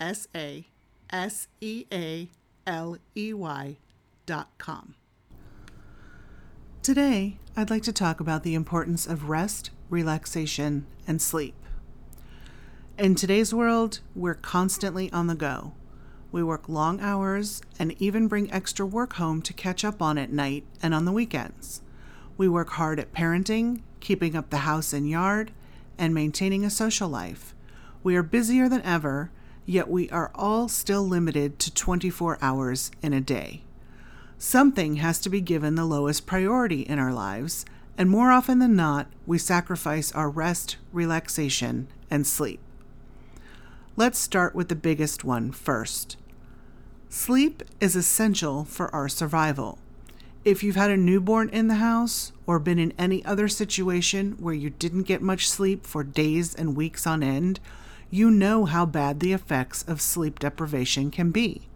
S A S E A L E Y dot com. Today, I'd like to talk about the importance of rest, relaxation, and sleep. In today's world, we're constantly on the go. We work long hours and even bring extra work home to catch up on at night and on the weekends. We work hard at parenting, keeping up the house and yard, and maintaining a social life. We are busier than ever, yet we are all still limited to 24 hours in a day. Something has to be given the lowest priority in our lives, and more often than not, we sacrifice our rest, relaxation, and sleep. Let's start with the biggest one first. Sleep is essential for our survival. If you've had a newborn in the house or been in any other situation where you didn't get much sleep for days and weeks on end, you know how bad the effects of sleep deprivation can be.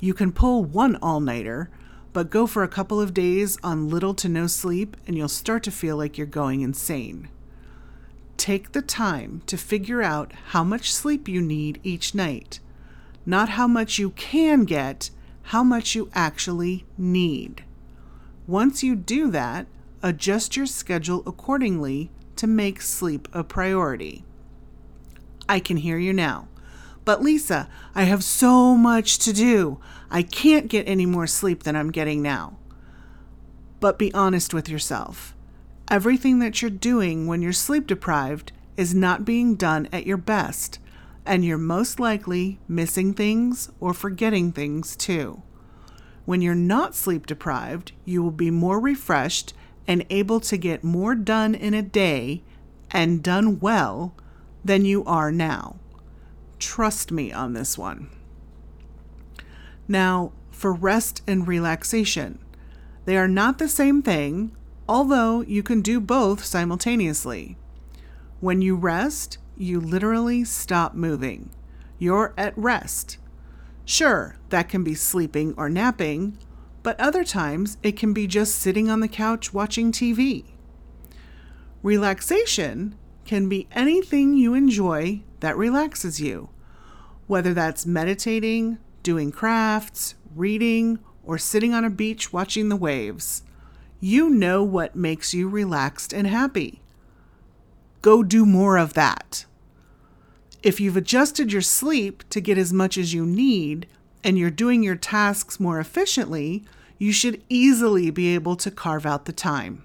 You can pull one all nighter, but go for a couple of days on little to no sleep and you'll start to feel like you're going insane. Take the time to figure out how much sleep you need each night. Not how much you can get, how much you actually need. Once you do that, adjust your schedule accordingly to make sleep a priority. I can hear you now. But Lisa, I have so much to do. I can't get any more sleep than I'm getting now. But be honest with yourself. Everything that you're doing when you're sleep deprived is not being done at your best, and you're most likely missing things or forgetting things too. When you're not sleep deprived, you will be more refreshed and able to get more done in a day and done well than you are now. Trust me on this one. Now, for rest and relaxation, they are not the same thing, although you can do both simultaneously. When you rest, you literally stop moving. You're at rest. Sure, that can be sleeping or napping, but other times it can be just sitting on the couch watching TV. Relaxation can be anything you enjoy that relaxes you, whether that's meditating, doing crafts, reading, or sitting on a beach watching the waves. You know what makes you relaxed and happy. Go do more of that. If you've adjusted your sleep to get as much as you need and you're doing your tasks more efficiently, you should easily be able to carve out the time.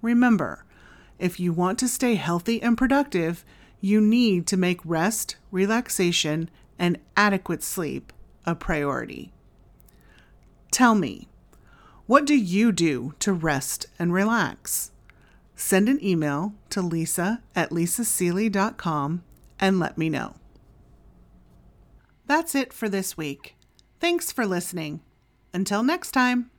Remember, if you want to stay healthy and productive, you need to make rest, relaxation, and adequate sleep a priority. Tell me, what do you do to rest and relax? Send an email to lisa at lisasealey.com and let me know. That's it for this week. Thanks for listening. Until next time.